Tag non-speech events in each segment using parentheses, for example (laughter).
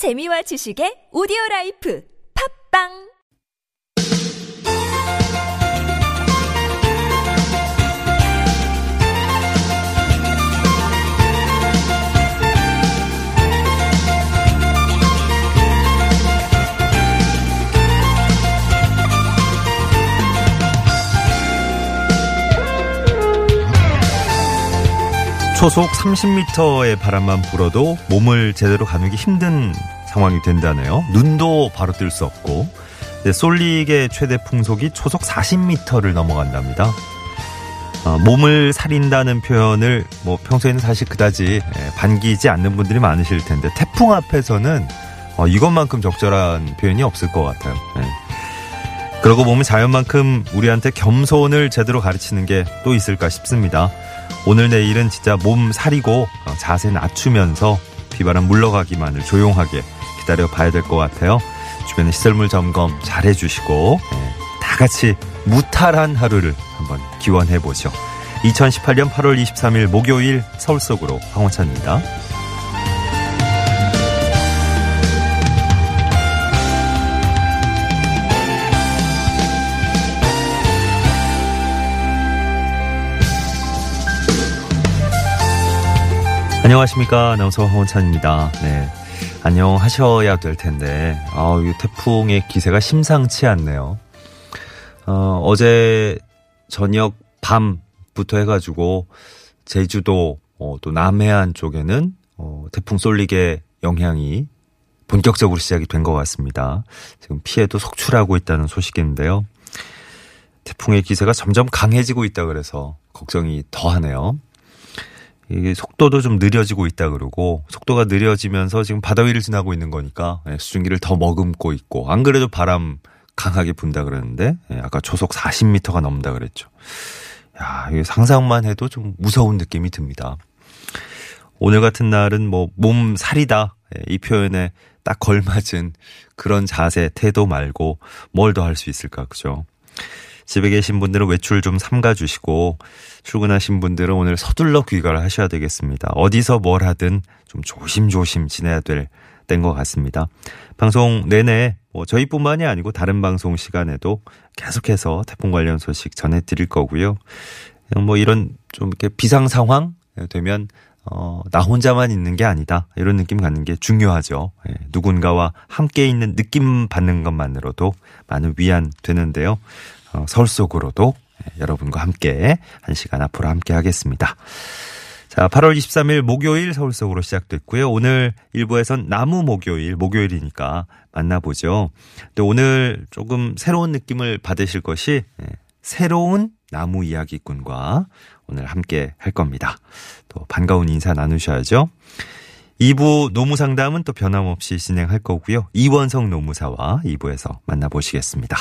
재미와 지식의 오디오 라이프. 팝빵 초속 30m의 바람만 불어도 몸을 제대로 가누기 힘든 상황이 된다네요. 눈도 바로 뜰 수 없고 네, 솔릭의 최대 풍속이 초속 40m를 넘어간답니다. 어, 몸을 사린다는 표현을 뭐 평소에는 사실 그다지 예, 반기지 않는 분들이 많으실 텐데 태풍 앞에서는 어, 이것만큼 적절한 표현이 없을 것 같아요. 예. 그러고 보면 자연만큼 우리한테 겸손을 제대로 가르치는 게 또 있을까 싶습니다. 오늘 내일은 진짜 몸 사리고 어, 자세 낮추면서 비바람 물러가기만을 조용하게 기다려 봐야 될 것 같아요. 주변의 시설물 점검 잘 해주시고 예, 다 같이 무탈한 하루를 한번 기원해 보죠. 2018년 8월 23일 목요일 서울 속으로 황원찬입니다. 안녕하십니까. 아나운서 황원찬입니다. 네. 안녕하셔야 될 텐데, 아, 이 태풍의 기세가 심상치 않네요. 어, 어제 저녁 밤부터 해가지고, 제주도, 어, 또 남해안 쪽에는, 어, 태풍 쏠릭의 영향이 본격적으로 시작이 된 것 같습니다. 지금 피해도 속출하고 있다는 소식인데요. 태풍의 기세가 점점 강해지고 있다 그래서 걱정이 더 하네요. 이게 속도도 좀 느려지고 있다 그러고 속도가 느려지면서 지금 바다 위를 지나고 있는 거니까 예, 수증기를 더 머금고 있고 안 그래도 바람 강하게 분다 그러는데 예, 아까 초속 40m가 넘는다 그랬죠. 야, 이게 상상만 해도 좀 무서운 느낌이 듭니다. 오늘 같은 날은 뭐 몸 살이다 예, 이 표현에 딱 걸맞은 그런 자세 태도 말고 뭘 더 할 수 있을까 그죠? 집에 계신 분들은 외출 좀 삼가 주시고 출근하신 분들은 오늘 서둘러 귀가를 하셔야 되겠습니다. 어디서 뭘 하든 좀 조심조심 지내야 될 때인 것 같습니다. 방송 내내 뭐 저희뿐만이 아니고 다른 방송 시간에도 계속해서 태풍 관련 소식 전해드릴 거고요. 뭐 이런 좀 이렇게 비상 상황 되면 어, 나 혼자만 있는 게 아니다. 이런 느낌 갖는 게 중요하죠. 예, 누군가와 함께 있는 느낌 받는 것만으로도 많은 위안 되는데요. 어, 서울 속으로도 예, 여러분과 함께 한 시간 앞으로 함께 하겠습니다. 자, 8월 23일 목요일 서울 속으로 시작됐고요. 오늘 일부에선 나무 목요일, 목요일이니까 만나보죠. 또 오늘 조금 새로운 느낌을 받으실 것이 예, 새로운 나무 이야기꾼과 오늘 함께 할 겁니다. 또 반가운 인사 나누셔야죠. 2부 노무상담은 또 변함없이 진행할 거고요. 이원성 노무사와 2부에서 만나보시겠습니다.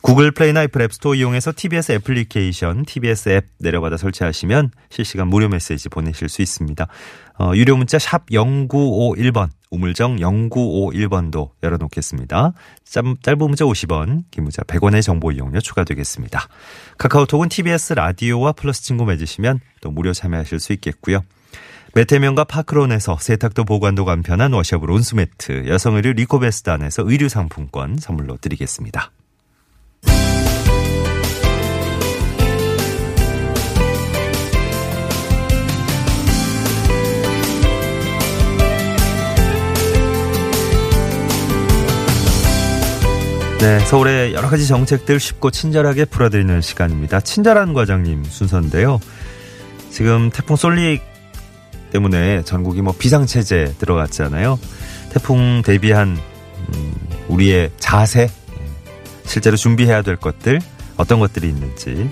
구글 플레이나 애플 앱스토어 이용해서 TBS 애플리케이션, TBS 앱 내려받아 설치하시면 실시간 무료 메시지 보내실 수 있습니다. 어, 유료 문자 샵 0951번, 우물정 0951번도 열어놓겠습니다. 짧, 짧은 문자 50원, 긴 문자 100원의 정보 이용료 추가되겠습니다. 카카오톡은 TBS 라디오와 플러스 친구 맺으시면 또 무료 참여하실 수 있겠고요. 메테면과 파크론에서 세탁도 보관도 간편한 washable 온수매트, 여성의류 리코베스단에서 의류 상품권 선물로 드리겠습니다. 네, 서울의 여러 가지 정책들 쉽고 친절하게 풀어드리는 시간입니다. 친절한 과장님 순서인데요. 지금 태풍 쏠릭 때문에 전국이 뭐 비상체제 들어갔잖아요. 태풍 대비한 음, 우리의 자세, 실제로 준비해야 될 것들, 어떤 것들이 있는지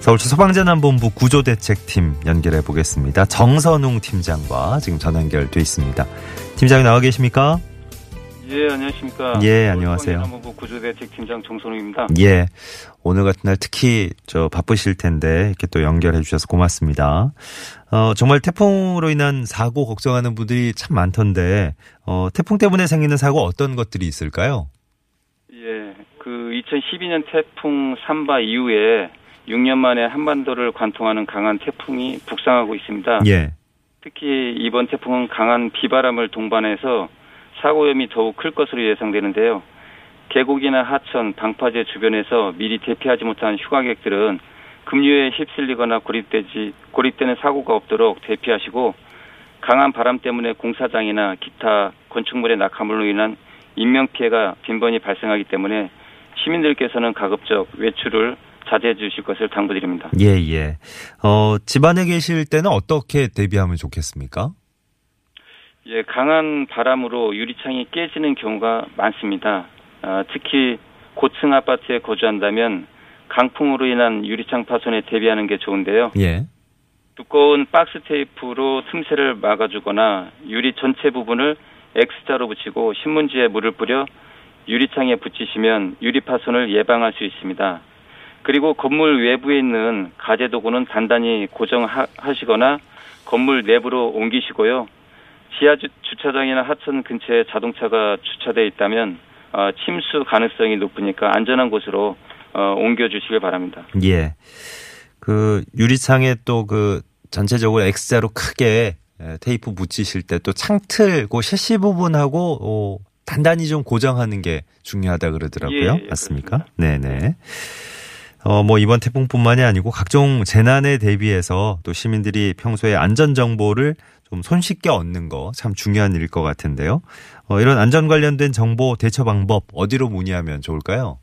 서울시 소방재난본부 구조대책팀 연결해 보겠습니다. 정선웅 팀장과 지금 전화 연결돼 있습니다. 팀장이 나와 계십니까? 예, 안녕하십니까. 예, 안녕하세요. 소방재난본부 구조대책팀장 정선웅입니다. 예. 오늘 같은 날 특히 저 바쁘실 텐데 이렇게 또 연결해 주셔서 고맙습니다. 어, 정말 태풍으로 인한 사고 걱정하는 분들이 참 많던데 어, 태풍 때문에 생기는 사고 어떤 것들이 있을까요? 예, 그 2012년 태풍 삼바 이후에 6년 만에 한반도를 관통하는 강한 태풍이 북상하고 있습니다. 예. 특히 이번 태풍은 강한 비바람을 동반해서 사고 위험이 더욱 클 것으로 예상되는데요. 계곡이나 하천, 방파제 주변에서 미리 대피하지 못한 휴가객들은 급류에 휩쓸리거나 고립되지 고립되는 사고가 없도록 대피하시고 강한 바람 때문에 공사장이나 기타 건축물의 낙하물로 인한 인명 피해가 빈번히 발생하기 때문에 시민들께서는 가급적 외출을 자제해 주실 것을 당부드립니다. 예, 예. 어, 집안에 계실 때는 어떻게 대비하면 좋겠습니까? 예, 강한 바람으로 유리창이 깨지는 경우가 많습니다. 어, 특히 고층 아파트에 거주한다면 강풍으로 인한 유리창 파손에 대비하는 게 좋은데요. 예. 두꺼운 박스 테이프로 틈새를 막아주거나 유리 전체 부분을 X자로 붙이고 신문지에 물을 뿌려 유리창에 붙이시면 유리 파손을 예방할 수 있습니다. 그리고 건물 외부에 있는 가재 도구는 단단히 고정하시거나 건물 내부로 옮기시고요. 지하 주, 주차장이나 하천 근처에 자동차가 주차되어 있다면 어, 침수 가능성이 높으니까 안전한 곳으로 어, 옮겨 주시길 바랍니다. 예. 그 유리창에 또 그 전체적으로 X자로 크게 테이프 붙이실 때 또 창틀 그 셰시 부분하고 어, 단단히 좀 고정하는 게 중요하다 그러더라고요. 예, 예, 맞습니까? 네네. 어, 뭐 이번 태풍뿐만이 아니고 각종 재난에 대비해서 또 시민들이 평소에 안전 정보를 좀 손쉽게 얻는 거 참 중요한 일일 것 같은데요. 어, 이런 안전 관련된 정보 대처 방법 어디로 문의하면 좋을까요?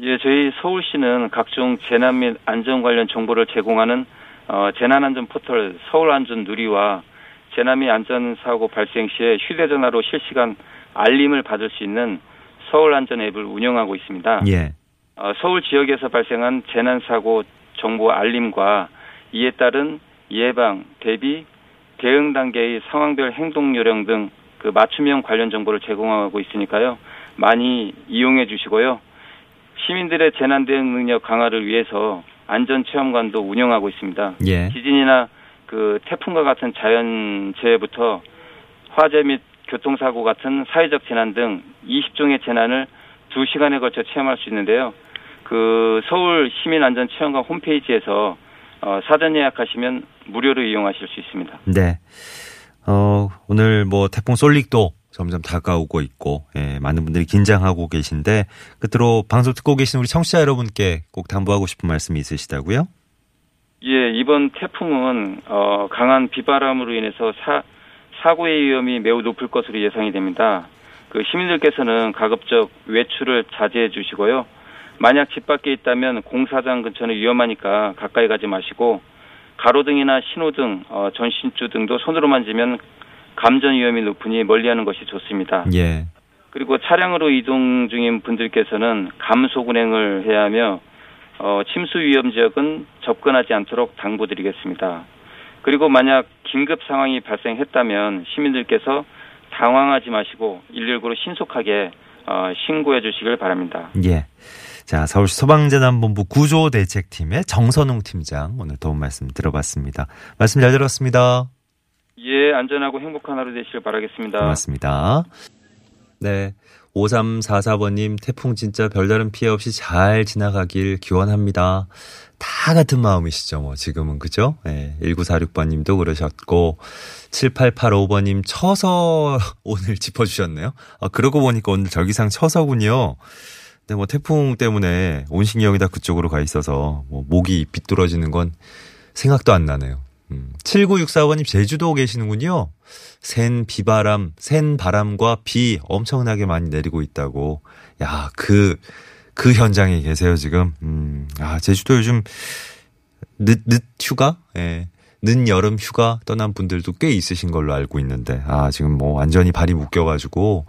예, 저희 서울시는 각종 재난 및 안전 관련 정보를 제공하는 어, 재난안전 포털 서울안전 누리와 재난 및 안전사고 발생 시에 휴대전화로 실시간 알림을 받을 수 있는 서울안전 앱을 운영하고 있습니다. 예. 어, 서울 지역에서 발생한 재난사고 정보 알림과 이에 따른 예방, 대비, 대응 단계의 상황별 행동 요령 등 그 맞춤형 관련 정보를 제공하고 있으니까요. 많이 이용해 주시고요. 시민들의 재난 대응 능력 강화를 위해서 안전 체험관도 운영하고 있습니다. 예. 지진이나 그 태풍과 같은 자연 재해부터 화재 및 교통사고 같은 사회적 재난 등 20종의 재난을 2시간에 걸쳐 체험할 수 있는데요. 그 서울 시민안전체험관 홈페이지에서 어, 사전 예약하시면 무료로 이용하실 수 있습니다. 네. 어, 오늘 뭐 태풍 솔릭도 점점 다가오고 있고, 예, 많은 분들이 긴장하고 계신데, 끝으로 방송 듣고 계신 우리 청취자 여러분께 꼭 당부하고 싶은 말씀이 있으시다고요? 예, 이번 태풍은 어, 강한 비바람으로 인해서 사, 사고의 위험이 매우 높을 것으로 예상이 됩니다. 그 시민들께서는 가급적 외출을 자제해 주시고요. 만약 집 밖에 있다면 공사장 근처는 위험하니까 가까이 가지 마시고 가로등이나 신호등, 어, 전신주 등도 손으로 만지면 감전 위험이 높으니 멀리하는 것이 좋습니다. 예. 그리고 차량으로 이동 중인 분들께서는 감속 운행을 해야 하며 어, 침수 위험 지역은 접근하지 않도록 당부드리겠습니다. 그리고 만약 긴급 상황이 발생했다면 시민들께서 당황하지 마시고 119로 신속하게 어, 신고해 주시길 바랍니다. 예. 자, 서울시 소방재난본부 구조대책팀의 정선웅 팀장 오늘 도움 말씀 들어봤습니다. 말씀 잘 들었습니다. 예, 안전하고 행복한 하루 되시길 바라겠습니다. 고맙습니다. 네. 5344번님, 태풍 진짜 별다른 피해 없이 잘 지나가길 기원합니다. 다 같은 마음이시죠, 뭐, 지금은, 그죠? 네. 1946번님도 그러셨고, 7885번님, 처서 (laughs) 오늘 짚어주셨네요. 아, 그러고 보니까 오늘 절기상 처서군요. 근데 뭐, 태풍 때문에 온 신경이 다 그쪽으로 가 있어서, 뭐, 목이 비뚤어지는 건 생각도 안 나네요. 음, 7964번님 제주도 계시는군요. 센 비바람, 센 바람과 비 엄청나게 많이 내리고 있다고. 야, 그, 그 현장에 계세요, 지금. 음, 아, 제주도 요즘 늦, 늦 휴가? 예. 늦 여름 휴가 떠난 분들도 꽤 있으신 걸로 알고 있는데, 아, 지금 뭐 완전히 발이 묶여가지고,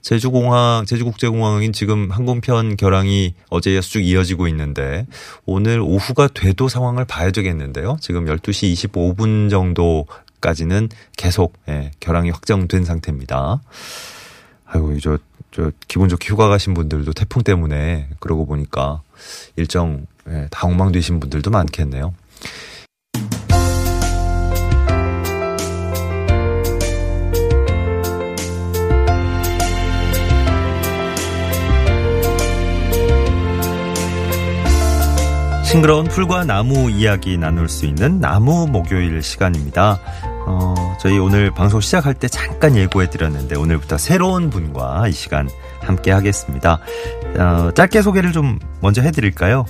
제주공항, 제주국제공항인 지금 항공편 결항이 어제 이어 쭉 이어지고 있는데, 오늘 오후가 돼도 상황을 봐야 되겠는데요. 지금 12시 25분 정도까지는 계속, 예, 결항이 확정된 상태입니다. 아이고, 저, 저, 기분 좋게 휴가 가신 분들도 태풍 때문에 그러고 보니까 일정, 예, 다 엉망되신 분들도 많겠네요. 싱그러운 풀과 나무 이야기 나눌 수 있는 나무 목요일 시간입니다. 어, 저희 오늘 방송 시작할 때 잠깐 예고해 드렸는데 오늘부터 새로운 분과 이 시간 함께 하겠습니다. 어, 짧게 소개를 좀 먼저 해드릴까요?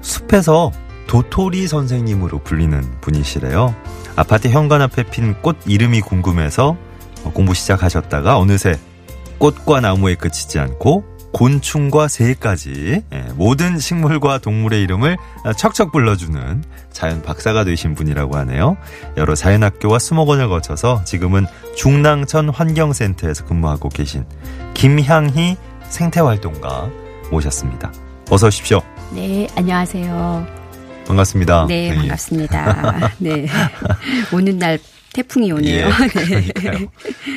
숲에서 도토리 선생님으로 불리는 분이시래요. 아파트 현관 앞에 핀 꽃 이름이 궁금해서 공부 시작하셨다가 어느새 꽃과 나무에 그치지 않고 곤충과 새까지 예, 모든 식물과 동물의 이름을 척척 불러주는 자연 박사가 되신 분이라고 하네요. 여러 자연학교와 수목원을 거쳐서 지금은 중랑천 환경센터에서 근무하고 계신 김향희 생태활동가 모셨습니다. 어서 오십시오. 네, 안녕하세요. 반갑습니다. 네, 반갑습니다. 네. (laughs) 오는 날 태풍이 오네요. 예, (laughs) 네.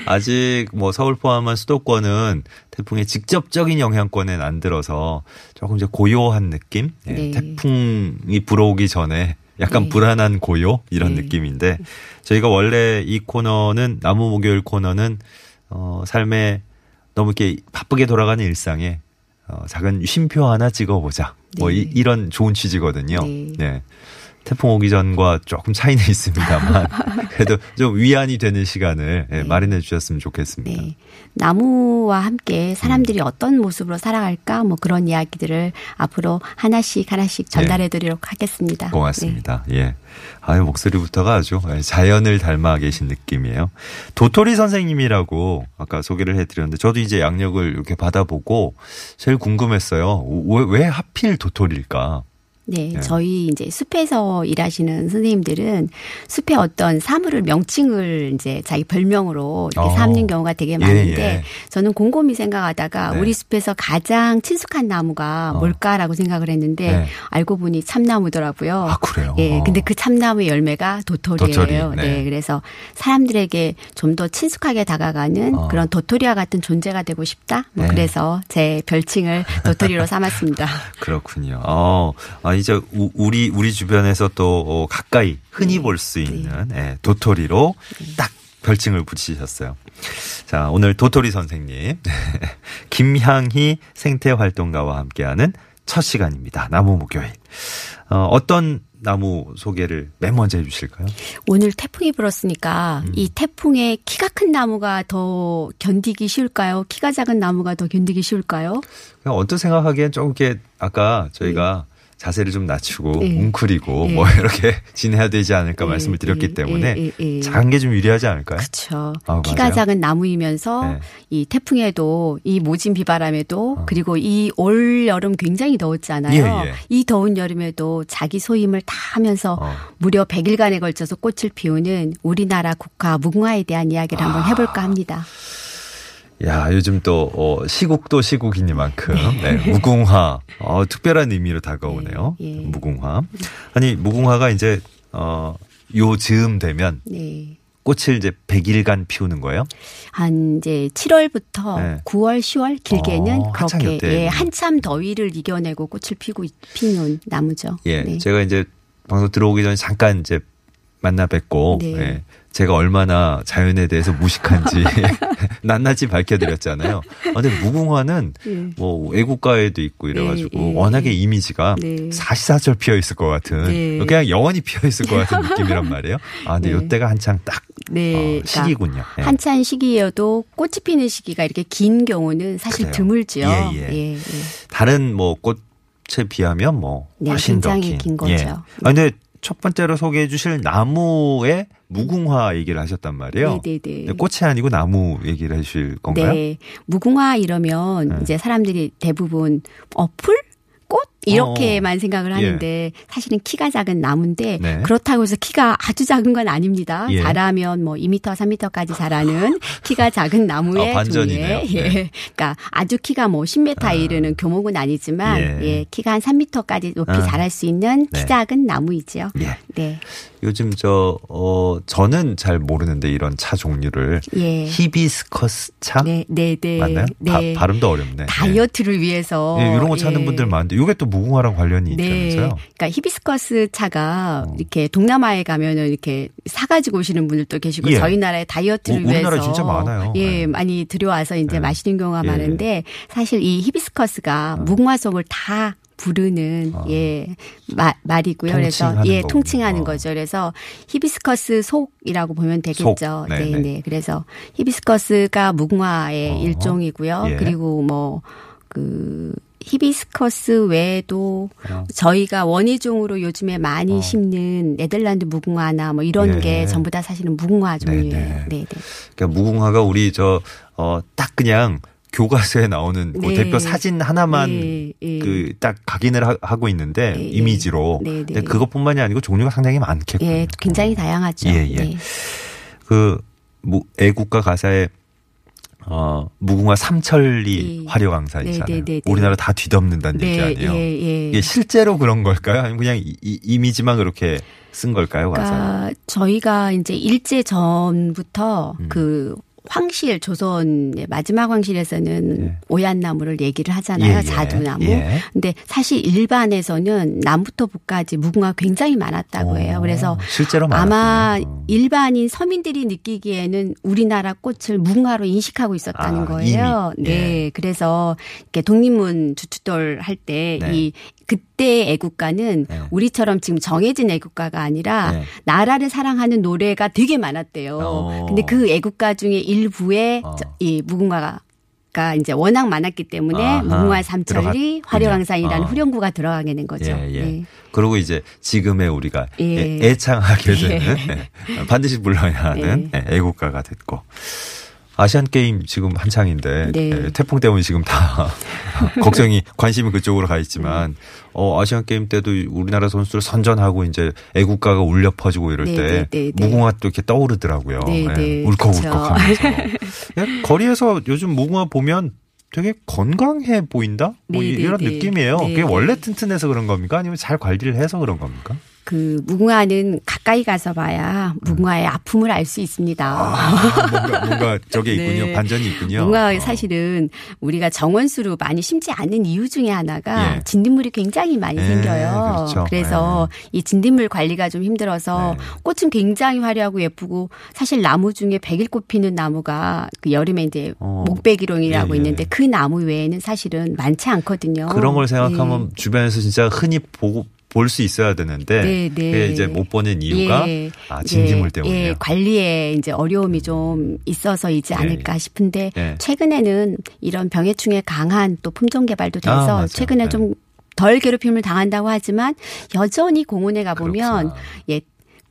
아직 뭐 서울 포함한 수도권은 태풍의 직접적인 영향권엔 안 들어서 조금 이제 고요한 느낌? 예, 네. 태풍이 불어오기 전에 약간 네. 불안한 고요 이런 네. 느낌인데 저희가 원래 이 코너는 나무 목요일 코너는 어 삶에 너무 이렇게 바쁘게 돌아가는 일상에 어 작은 쉼표 하나 찍어보자. 뭐 이, 네. 런 좋은 취지거든요. 네. 네. 태풍 오기 전과 조금 차이는 (laughs) 있습니다만 (laughs) 그래도 좀 위안이 되는 시간을 예, 네. 마련해 주셨으면 좋겠습니다. 네. 나무와 함께 사람들이 음. 어떤 모습으로 살아갈까 뭐 그런 이야기들을 앞으로 하나씩 하나씩 전달해 드리도록 네. 하겠습니다. 고맙습니다. 네. 예. 아유 목소리부터가 아주 자연을 닮아 계신 느낌이에요. 도토리 선생님이라고 아까 소개를 해 드렸는데 저도 이제 양력을 이렇게 받아보고 제일 궁금했어요. 왜, 왜 하필 도토리일까? 네, 네, 저희 이제 숲에서 일하시는 선생님들은 숲의 어떤 사물을 명칭을 이제 자기 별명으로 이렇게 어. 삼는 경우가 되게 많은데 예, 예. 저는 곰곰이 생각하다가 네. 우리 숲에서 가장 친숙한 나무가 어. 뭘까라고 생각을 했는데 네. 알고 보니 참나무더라고요. 아, 그래요? 예, 어. 근데 그 참나무 열매가 도토리예요. 도토리, 네. 네. 그래서 사람들에게 좀 더 친숙하게 다가가는 어. 그런 도토리와 같은 존재가 되고 싶다. 뭐 네. 그래서 제 별칭을 도토리로 삼았습니다. (laughs) 그렇군요. 어, 아, 이제 우리 우리 주변에서 또 어, 가까이 흔히 네. 볼수 네. 있는 네. 도토리로 네. 딱 별칭을 붙이셨어요. 자, 오늘 도토리 선생님 (laughs) 김향희 생태활동가와 함께하는 첫 시간입니다. 나무 목요일. 어, 어떤 나무 소개를 맨 먼저 해주실까요? 오늘 태풍이 불었으니까 음. 이 태풍에 키가 큰 나무가 더 견디기 쉬울까요? 키가 작은 나무가 더 견디기 쉬울까요? 그냥 언뜻 생각하기엔 좀 이렇게 아까 저희가 네. 자세를 좀 낮추고 네. 웅크리고 네. 뭐 이렇게 (laughs) 지내야 되지 않을까 네. 말씀을 드렸기 때문에 작은 게 좀 유리하지 않을까요? 그렇죠. 아, 키가 맞아요? 작은 나무이면서 네. 이 태풍에도 이 모진 비바람에도 어. 그리고 이 올 여름 굉장히 더웠잖아요. 예, 예. 이 더운 여름에도 자기 소임을 다 하면서 어. 무려 100일간에 걸쳐서 꽃을 피우는 우리나라 국화 무궁화에 대한 이야기를 아. 한번 해볼까 합니다. 야, 요즘 또, 어, 시국도 시국이니만큼, 네, 무궁화, 어, 특별한 의미로 다가오네요. 네, 예. 무궁화. 아니, 무궁화가 이제, 어, 요 즈음 되면, 네. 꽃을 이제 100일간 피우는 거예요? 한 이제 7월부터 네. 9월, 10월 길게는 어, 그렇게 예, 한참 더위를 이겨내고 꽃을 피고 피는 나무죠. 예. 네. 제가 이제 방송 들어오기 전에 잠깐 이제 만나 뵙고 네. 예. 제가 얼마나 자연에 대해서 무식한지 (laughs) 낱낱이 밝혀드렸잖아요. 아, 근데 무궁화는 예. 뭐 외국가에도 있고 이래가지고 예, 예, 워낙에 이미지가 네. 사시사철 피어 있을 것 같은 네. 그냥 영원히 피어 있을 것 같은 (laughs) 느낌이란 말이에요. 아 근데 네. 이때가 한창 딱 네. 어, 시기군요. 그러니까 한창 시기여도 꽃이 피는 시기가 이렇게 긴 경우는 사실 그래요. 드물지요. 예, 예. 예, 예. 다른 뭐 꽃에 비하면 뭐 네, 훨씬 더 긴. 긴 거죠. 예. 아 근데 첫 번째로 소개해 주실 나무의 무궁화 얘기를 하셨단 말이에요. 네네네. 네, 네. 꽃이 아니고 나무 얘기를 해주실 건가요? 네. 무궁화 이러면 네. 이제 사람들이 대부분 어, 풀? 꽃 이렇게만 어. 생각을 하는데 예. 사실은 키가 작은 나무인데 네. 그렇다고 해서 키가 아주 작은 건 아닙니다. 예. 자라면 뭐 2m, 3m까지 자라는 키가 작은 나무의 어, 종류에 예. 네. 그러니까 아주 키가 뭐 10m 아. 이르는 교목은 아니지만 예. 예. 키가 한 3m까지 높이 아. 자랄 수 있는 키 네. 작은 나무이죠. 예. 네. 요즘 저, 어, 저는 잘 모르는데 이런 차 종류를. 예. 히비스커스 차? 네, 네, 네. 맞나요? 네. 바, 발음도 어렵네. 다이어트를 네. 위해서. 예, 이런 거 찾는 예. 분들 많은데 이게 또 무궁화랑 관련이 네. 있다면서요? 그러니까 히비스커스 차가 어. 이렇게 동남아에 가면은 이렇게 사가지고 오시는 분들도 계시고 예. 저희 나라의 다이어트를 오, 위해서. 우리나라 진짜 많아요. 예, 네. 많이 들여와서 이제 네. 마시는 경우가 예. 많은데 사실 이 히비스커스가 어. 무궁화 속을 다 부르는 어. 예 마, 말이고요. 그래서 예 통칭하는 어. 거죠. 그래서 히비스커스 속이라고 보면 되겠죠. 네, 네, 네. 그래서 히비스커스가 무궁화의 어. 일종이고요. 예. 그리고 뭐그 히비스커스 외에도 어. 저희가 원희종으로 요즘에 많이 어. 심는 네덜란드 무궁화나 뭐 이런 네. 게 전부 다 사실은 무궁화 종류예요. 네, 네. 그러니까 무궁화가 우리 저 어 딱 그냥 교과서에 나오는 뭐 네. 뭐 대표 사진 하나만 네. 네. 그딱 각인을 하, 고 있는데 네. 이미지로 네. 네. 그것뿐만이 아니고 종류가 상당히 많겠군요. 예, 굉장히 다양하죠. 예, 예. 그 애국가 가사에 어, 무궁화 삼천리 예. 화려 강산이잖아요. 네, 네, 네, 네, 우리나라 다 뒤덮는다는 얘기 아니에요? 예, 예. 이게 실제로 그런 걸까요? 아니면 그냥 이, 이 이미지만 그렇게 쓴 걸까요? 그러니까 저희가 이제 일제 전부터 음. 그 황실 조선의 마지막 황실에서는 예. 오얏나무를 얘기를 하잖아요. 예, 예. 자두나무. 예. 근데 사실 일반에서는 남부터 북까지 무궁화 굉장히 많았다고 해요. 오, 그래서 실제로 아마 일반인 서민들이 느끼기에는 우리나라 꽃을 무궁화로 인식하고 있었다는 아, 거예요. 이미. 네. 예. 그래서 이렇게 독립문 주춧돌 할 때이 네. 그때 애국가는 네. 우리처럼 지금 정해진 애국가가 아니라 네. 나라를 사랑하는 노래가 되게 많았대요. 어. 근데 그 애국가 중에 일부에 어. 이 무궁화가 가 이제 워낙 많았기 때문에 아하, 무궁화 삼천리 화려왕산이라는 어. 후렴구가 들어가게 된 거죠. 예, 예. 네. 그리고 이제 지금의 우리가 예. 애창하게 (laughs) 되는 예. 반드시 불러야 하는 예. 애국가가 됐고 아시안 게임 지금 한창인데 네. 네, 태풍 때문에 지금 다 (laughs) 걱정이 관심이 그쪽으로 가 있지만 어 아시안 게임 때도 우리나라 선수들 선전하고 이제 애국가가 울려 퍼지고 이럴 네, 때 네, 네, 네. 무궁화 또 이렇게 떠오르더라고요. 네, 울컥울컥하면서 (laughs) 예, 거리에서 요즘 무궁화 보면 되게 건강해 보인다? 뭐 이런 느낌이에요. 그게 원래 튼튼해서 그런 겁니까? 아니면 잘 관리를 해서 그런 겁니까? 그 무궁화는 가까이 가서 봐야 무궁화의 음. 아픔을 알 수 있습니다. 아, (laughs) 뭔가, 뭔가 저게 있군요. 네. 반전이 있군요. 무궁화 어. 사실은 우리가 정원수로 많이 심지 않는 이유 중에 하나가 예. 진딧물이 굉장히 많이 예, 생겨요. 그렇죠. 그래서 예. 이 진딧물 관리가 좀 힘들어서 네. 꽃은 굉장히 화려하고 예쁘고 사실 나무 중에 백일꽃 피는 나무가 그 여름에 이제 어. 목백일홍이라고 예, 예. 있는데 그 나무 외에는 사실은 많지 않거든요. 그런 걸 생각하면 예. 주변에서 진짜 흔히 보고 볼 수 있어야 되는데 네, 네. 그게 이제 못 보는 이유가 예. 아 진지물 예. 때문에 예. 관리에 이제 어려움이 좀 있어서이지 예. 않을까 싶은데 예. 최근에는 이런 병해충에 강한 또 품종 개발도 돼서 아, 최근에 네. 좀덜 괴롭힘을 당한다고 하지만 여전히 공원에 가 보면 예.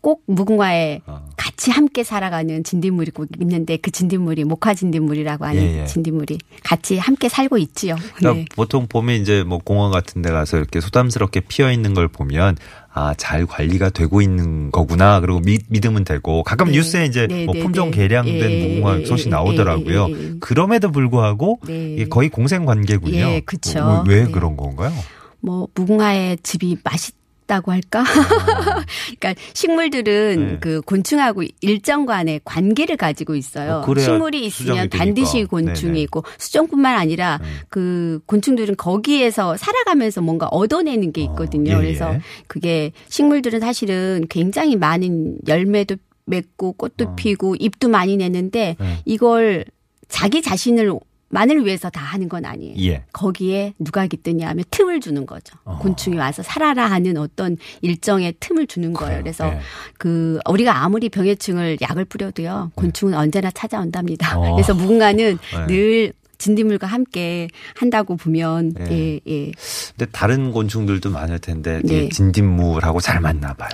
꼭 무궁화에 어. 같이 함께 살아가는 진딧물이 꼭 있는데 그 진딧물이 목화 진딧물이라고 하는 예, 예. 진딧물이 같이 함께 살고 있지요. 그러니까 네. 보통 보면 이제 뭐 공원 같은 데 가서 이렇게 소담스럽게 피어 있는 걸 보면 아, 잘 관리가 되고 있는 거구나. 그리고 미, 믿으면 되고 가끔 네. 뉴스에 이제 네, 뭐 네, 품종 네. 개량된 예, 무궁화 소식 나오더라고요. 그럼에도 불구하고 이게 거의 공생 관계군요. 예, 그렇죠. 왜 그런 건가요? 뭐 무궁화의 즙이 맛있 다고 할까? 아. (laughs) 그러니까 식물들은 네. 그 곤충하고 일정간의 관계를 가지고 있어요. 어, 식물이 있으면 반드시 곤충이 네네. 있고 수정뿐만 아니라 네. 그 곤충들은 거기에서 살아가면서 뭔가 얻어내는 게 있거든요. 어, 예, 그래서 예. 그게 식물들은 사실은 굉장히 많은 열매도 맺고 꽃도 어. 피고 잎도 많이 내는데 네. 이걸 자기 자신을 만을 위해서 다 하는 건 아니에요. 예. 거기에 누가 깃드냐 하면 틈을 주는 거죠. 어. 곤충이 와서 살아라 하는 어떤 일정의 틈을 주는 거예요. 그래서 예. 그 우리가 아무리 병해충을 약을 뿌려도요. 곤충은 예. 언제나 찾아온답니다. 어. 그래서 무궁화는 예. 늘 진딧물과 함께 한다고 보면 예. 예, 예. 근데 다른 곤충들도 많을 텐데 예. 진딧물하고 잘 맞나 봐요.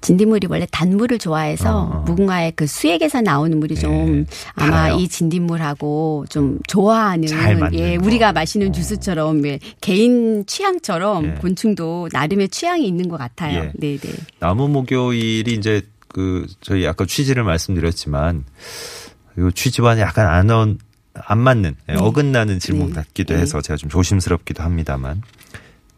진딧물이 원래 단물을 좋아해서 어, 어. 무궁화의 그 수액에서 나오는 물이 좀 네, 아마 달아요. 이 진딧물하고 좀 좋아하는 예 우리가 마시는 어. 주스처럼 예, 개인 취향처럼 예. 곤충도 나름의 취향이 있는 것 같아요. 예. 네, 네. 나무 목요일이 이제 그 저희 아까 취지를 말씀드렸지만 이 취지와는 약간 안, 어, 안 맞는 예, 네. 어긋나는 질문 네. 같기도 네. 해서 제가 좀 조심스럽기도 합니다만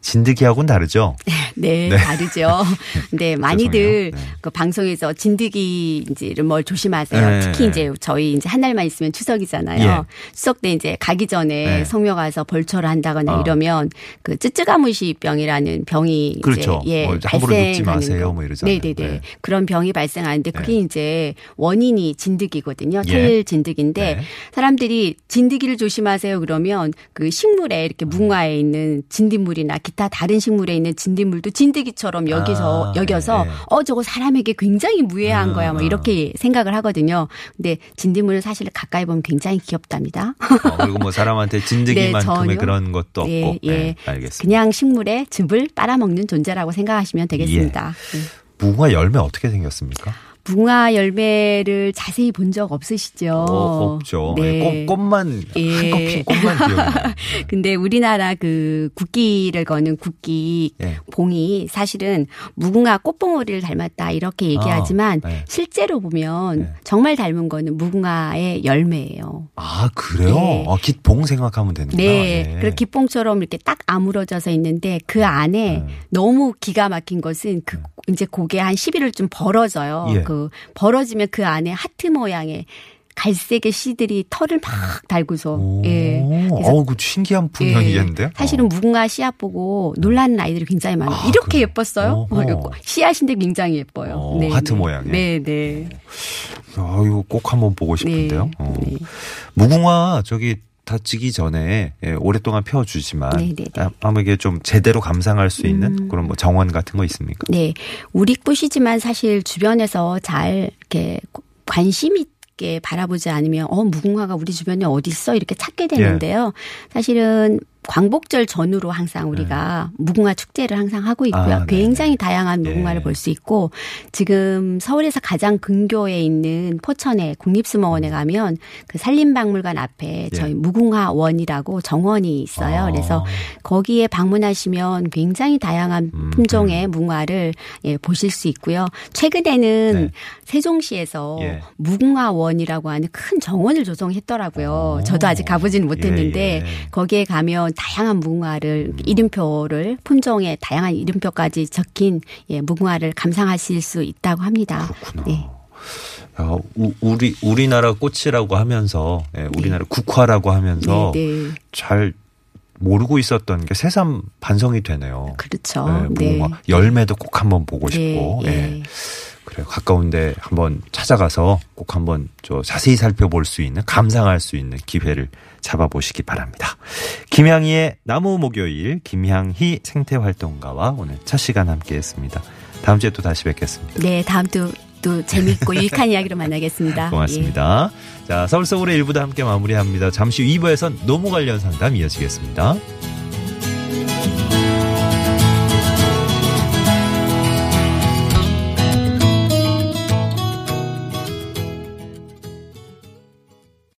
진드기하고는 다르죠? 네, 네. (laughs) 다르죠. 근데 많이들 네. 그 방송에서 진드기 이제를 뭘 조심하세요. 네. 특히 이제 저희 이제 한 달만 있으면 추석이잖아요. 예. 추석 때 이제 가기 전에 네. 성묘 가서 벌초를 한다거나 어. 이러면 그 쯔쯔가무시병이라는 병이 그렇죠. 이제 예, 뭐 발생하는 마세요. 뭐 이러잖아요. 네네네. 네. 그런 병이 발생하는데 그게 네. 이제 원인이 진드기거든요. 털 예. 진드기인데 네. 사람들이 진드기를 조심하세요 그러면 그 식물에 이렇게 뭉화에 있는 진딧물이나 기타 다른 식물에 있는 진딧물도 진드기처럼 여기서 아, 여겨서 네. 어 저거 사람에게 굉장히 무해한 아, 거야 뭐 이렇게 생각을 하거든요. 근데 진딧물은 사실 가까이 보면 굉장히 귀엽답니다. 어, 그리고 뭐 사람한테 진드기만큼의 네, 그런 것도 네, 없고. 예, 네, 알겠습니다. 그냥 식물의 즙을 빨아먹는 존재라고 생각하시면 되겠습니다. 예. 무화 열매 어떻게 생겼습니까? 붕화 열매를 자세히 본 적 없으시죠? 어, 없죠. 네. 꽃, 꽃만 예. 핀 꽃만 (laughs) 기억나요. 근데 우리나라 그 국기를 거는 국기 예. 봉이 사실은 무궁화 꽃봉오리를 닮았다 이렇게 얘기하지만 아, 네. 실제로 보면 네. 정말 닮은 거는 무궁화의 열매예요. 아 그래요? 네. 아, 깃봉 생각하면 되는구나. 네. 네. 그 깃봉처럼 이렇게 딱 아물어져서 있는데 그 안에 네. 너무 기가 막힌 것은 그 네. 이제 고개 한 11을 좀 벌어져요. 예. 그 벌어지면 그 안에 하트 모양의 갈색의 씨들이 털을 막 달고서 예. 어우, 그 신기한 분명이겠는데 예. 사실은 어. 무궁화 씨앗 보고 놀라는 아이들이 굉장히 많아요. 아, 이렇게 그래. 예뻤어요? 어. 씨앗인데 굉장히 예뻐요. 어, 네, 하트 네. 모양의. 네, 네. 아, 이거 꼭 한번 보고 싶은데요. 네, 어. 네. 무궁화 저기 다치기 전에 예, 오랫동안 펴주지만 아마 이게 좀 제대로 감상할 수 있는 음. 그런 뭐 정원 같은 거 있습니까? 네, 우리 꽃이지만 사실 주변에서 잘 이렇게 관심 있게 바라보지 않으면 어 무궁화가 우리 주변에 어디 있어 이렇게 찾게 되는데요. 예. 사실은 광복절 전후로 항상 우리가 네. 무궁화 축제를 항상 하고 있고요. 아, 굉장히 다양한 무궁화를 네. 볼수 있고 지금 서울에서 가장 근교에 있는 포천의 국립수목원에 가면 그 산림박물관 앞에 예. 저희 무궁화원이라고 정원이 있어요. 아. 그래서 거기에 방문하시면 굉장히 다양한 음, 품종의 음. 무궁화를 예, 보실 수 있고요. 최근에는 네. 세종시에서 예. 무궁화원이라고 하는 큰 정원을 조성했더라고요. 오. 저도 아직 가보지는 못했는데 예, 예. 거기에 가면 다양한 무궁화를 이름표를 품종의 다양한 이름표까지 적힌 예, 무궁화를 감상하실 수 있다고 합니다. 그렇구나. 네. 야, 우, 우리 우리나라 꽃이라고 하면서 예, 우리나라 네. 국화라고 하면서 네, 네. 잘 모르고 있었던 게 새삼 반성이 되네요. 그렇죠. 예, 네. 열매도 꼭 한번 보고 싶고. 네, 예. 그래 가까운데 한번 찾아가서 꼭 한번 저 자세히 살펴볼 수 있는 감상할 수 있는 기회를 잡아보시기 바랍니다. 김향희의 나무 목요일 김향희 생태활동가와 오늘 첫 시간 함께했습니다. 다음 주에 또 다시 뵙겠습니다. 네, 다음 주 또 재밌고 (laughs) 유익한 이야기로 만나겠습니다. 고맙습니다. 예. 자, 서울 서울의 일부도 함께 마무리합니다. 잠시 후 2부에선 노무 관련 상담 이어지겠습니다.